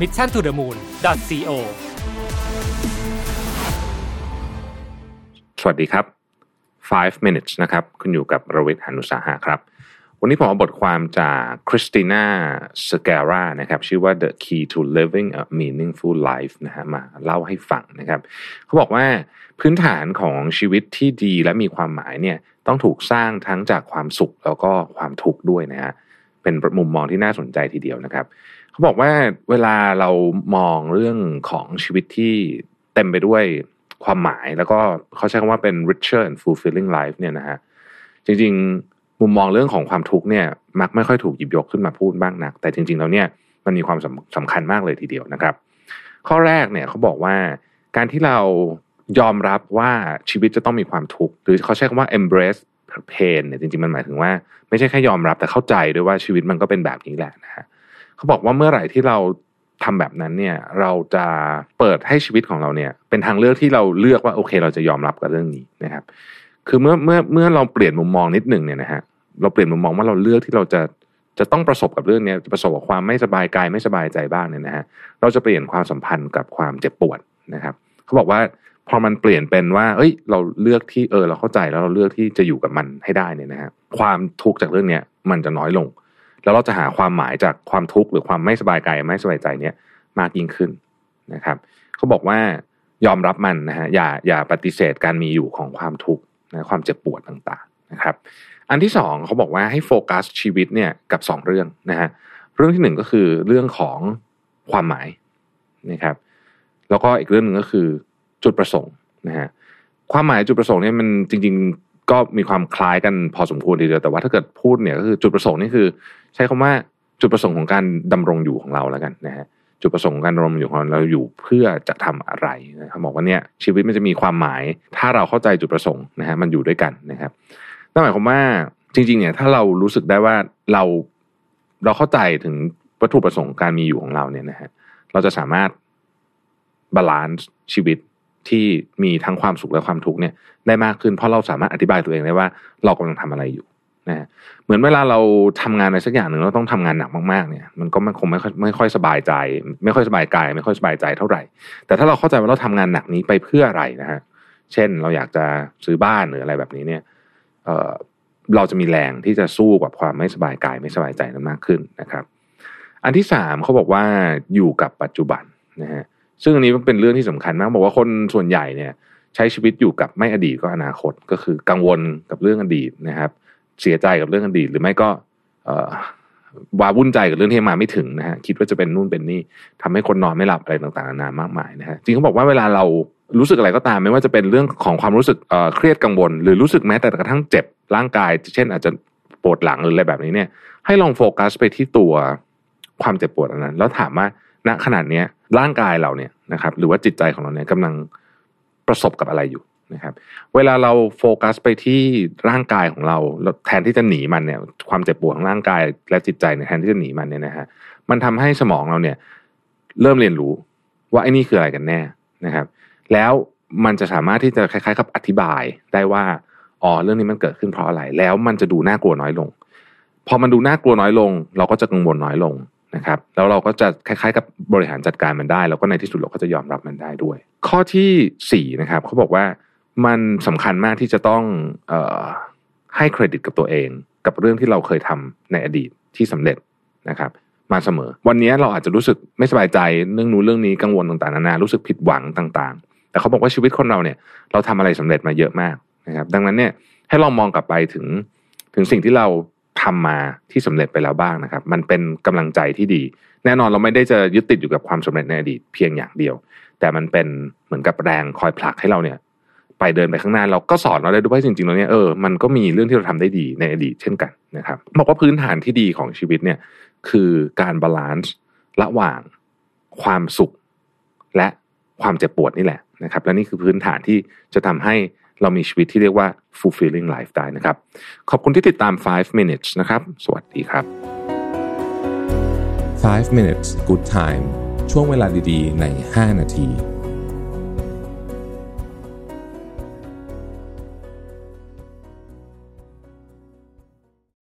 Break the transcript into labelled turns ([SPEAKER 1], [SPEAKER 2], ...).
[SPEAKER 1] mission to the moon co
[SPEAKER 2] สวัสดีครับ 5 minutes นะครับ คุณอยู่กับรวิศ หาญอุตสาหะครับ วันนี้ผมเอาบทความจากคริสติน่าสแกรานะครับ ชื่อว่า The Key to Living a Meaningful Life นะฮะมาเล่าให้ฟังนะครับ เขาบอกว่าพื้นฐานของชีวิตที่ดีและมีความหมายเนี่ยต้องถูกสร้างทั้งจากความสุขแล้วก็ความทุกข์ด้วยนะฮะเป็นมุมมองที่น่าสนใจทีเดียวนะครับ เขาบอกว่าเวลาเรามองเรื่องของชีวิตที่เต็มไปด้วยความหมายแล้วก็เขาใช้คำว่าเป็น richer and fulfilling life เนี่ยนะฮะจริงๆ มุมมองเรื่องของความทุกข์เนี่ยมักไม่ค่อยถูกหยิบยกขึ้นมาพูดบ้างนัก แต่จริง ๆ แล้วเนี่ยมันมีความสำคัญมากเลยทีเดียวนะครับ ข้อแรกเนี่ยเขาบอกว่าการที่เรายอมรับว่าชีวิตจะต้องมีความทุกข์หรือเขาใช้คำว่า embrace pain เนี่ยจริงๆ มันหมายถึงว่า ไม่ใช่แค่ยอมรับแต่เข้าใจด้วยว่าชีวิตมันก็เป็นแบบนี้แหละนะฮะ เขาบอกว่าเมื่อไหร่ที่เราทำแบบนั้นเนี่ย เราจะเปิดให้ชีวิตของเราเนี่ย เป็นทางเลือกที่เราเลือกว่าโอเค เราจะยอมรับกับเรื่องนี้นะครับ คือเมื่อเมื่อเมื่อเราเปลี่ยนมุมมองนิดหนึ่งเนี่ยนะฮะเราเปลี่ยนมุมมองว่าเราเลือกที่เราจะจะต้องประสบกับเรื่องนี้ประสบกับความไม่สบายกายไม่สบายใจบ้างเนี่ยนะฮะเราจะเปลี่ยนความสัมพันธ์กับความเจ็บปวดนะครับเขาบอกว่าพอมันเปลี่ยนเป็นว่า เอ้ย เราเลือกที่เออเราเข้าใจแล้วเราเลือกที่จะอยู่กับมันให้ได้เนี่ยนะฮะความทุกข์จากเรื่องเนี้ยมันจะน้อยลง แล้วเราจะหาความหมายจากความทุกข์หรือความไม่สบายกายไม่สบายใจเนี่ยมากยิ่งขึ้นนะครับเขาบอกว่ายอมรับมันนะฮะอย่าอย่าปฏิเสธการมีอยู่ของความทุกข์นะความเจ็บปวดต่างๆนะครับ อันที่สองเขาบอกว่าให้โฟกัสชีวิตเนี่ยกับสองเรื่องนะฮะเรื่องที่หนึ่งก็คือเรื่องของความหมายนะครับ แล้วก็อีกเรื่องหนึ่งก็คือจุดประสงค์นะฮะความหมายจุดประสงค์เนี่ยมันจริงๆ ก็มีความคล้ายกันพอสมควรทีเดียวแต่ว่าถ้าเกิดพูดเนี่ยก็คือจุดประสงค์นี่คือ ใช้คำว่าจุดประสงค์ของการดำรงอยู่ของเราแล้วกันนะฮะจุดประสงค์ของการดำรงอยู่ของเราอยู่เพื่อจะทำอะไรนะครับบอกว่าเนี่ยชีวิตมันจะมีความหมาย ถ้าเราเข้าใจจุดประสงค์นะฮะมันอยู่ด้วยกันนะครับนั่นหมายความว่าจริง ๆ เนี่ยถ้าเรารู้สึกได้ว่าเราเราเข้าใจถึงวัตถุประสงค์การมีอยู่ของเราเนี่ยนะฮะเราจะสามารถ balance ชีวิต ที่มีทั้งความสุขและความทุกข์เนี่ยได้มากขึ้น เพราะเราสามารถอธิบายตัวเองได้ว่าเรากำลังทำอะไรอยู่นะเหมือนเวลาเราทำงานอะไรสักอย่างหนึ่งเราต้องทำงานหนักมากๆเนี่ยมันก็ไม่คงไม่ค่อยไม่ค่อยสบายใจ ไม่ค่อยสบายกายไม่ค่อยสบายใจเท่าไหร่ แต่ถ้าเราเข้าใจว่าเราทำงานหนักนี้ไปเพื่ออะไรนะฮะเช่นเราอยากจะซื้อบ้านหรืออะไรแบบนี้เนี่ยเออเราจะมีแรงที่จะสู้กับความไม่สบายกายไม่สบายใจนั้นมากขึ้นนะครับ อันที่สามเขาบอกว่าอยู่กับปัจจุบันนะฮะ ซึ่งอันนี้มันเป็นเรื่องที่สำคัญมากบอกว่าคนส่วนใหญ่เนี่ย ใช้ชีวิตอยู่กับไม่อดีตก็อนาคตก็คือกังวลกับเรื่องอดีตนะครับ เสียใจกับเรื่องอดีต หรือไม่ก็วาวุ่นใจกับเรื่องที่มาไม่ถึงนะฮะคิดว่าจะเป็นนู่นเป็นนี่ทำให้คนนอนไม่หลับอะไรต่างๆนานามากมายนะฮะจริงเขาบอกว่าเวลาเรารู้สึกอะไรก็ตาม ไม่ว่าจะเป็นเรื่องของความรู้สึกเครียดกังวล หรือรู้สึกแม้แต่กระทั่งเจ็บร่างกาย เช่นอาจจะปวดหลังหรืออะไรแบบนี้เนี่ย ให้ลองโฟกัสไปที่ตัวความเจ็บปวดนั้น แล้วถามว่า ณขนาดนี้ร่างกายเราเนี่ยนะครับหรือว่าจิตใจของเราเนี่ยกำลังประสบกับอะไรอยู่นะครับเวลาเราโฟกัสไปที่ร่างกายของเราแทนที่จะหนีมันเนี่ยความเจ็บปวดของร่างกายและจิตใจเนี่ยแทนที่จะหนีมันเนี่ยนะฮะมันทำให้สมองเราเนี่ยเริ่มเรียนรู้ว่าไอ้นี่คืออะไรกันแน่นะครับ แล้วมันจะสามารถที่จะคล้ายๆกับอธิบายได้ว่าอ๋อเรื่องนี้มันเกิดขึ้นเพราะอะไร แล้วมันจะดูน่ากลัวน้อยลง พอมันดูน่ากลัวน้อยลง เราก็จะกังวลน้อยลง นะครับแล้วเราก็จะคล้ายๆ กับบริหารจัดการมันได้ แล้วก็ในที่สุดเราก็จะยอมรับมันได้ด้วย ข้อที่สี่นะครับเขาบอกว่ามันสำคัญมากที่จะต้องเออให้เครดิตกับตัวเอง กับเรื่องที่เราเคยทำในอดีตที่สำเร็จนะครับ มาเสมอ วันนี้เราอาจจะรู้สึกไม่สบายใจเรื่องนู้นเรื่องนี้กังวลต่างๆนานารู้สึกผิดหวังต่างๆ แต่เขาบอกว่าชีวิตคนเราเนี่ย เราทำอะไรสำเร็จมาเยอะมากนะครับ ดังนั้นเนี่ยให้ลองมองกลับไปถึงถึงสิ่งที่เรา ทำมาที่สำเร็จไปแล้วบ้างนะครับ มันเป็นกำลังใจที่ดี แน่นอนเราไม่ได้จะยึดติดอยู่กับความสำเร็จในอดีตเพียงอย่างเดียว แต่มันเป็นเหมือนกับแรงคอยผลักให้เราเนี่ย ไปเดินไปข้างหน้าเราก็สอนเราได้ด้วยจริงๆแล้วเนี่ยเออมันก็มีเรื่องที่เราทำได้ดีในอดีตเช่นกันนะครับบอกว่าพื้นฐานที่ดีของชีวิตเนี่ยคือการ balance ระหว่างความสุขและความเจ็บปวดนี่แหละนะครับ และนี่คือพื้นฐานที่จะทำให้ เรามีชีวิตที่เรียกว่า fulfilling life ได้นะครับ ขอบคุณที่ติดตาม 5 minutes นะครับ สวัสดีครับ
[SPEAKER 3] 5 minutes good time ช่วงเวลาดีๆ ใน 5 นาที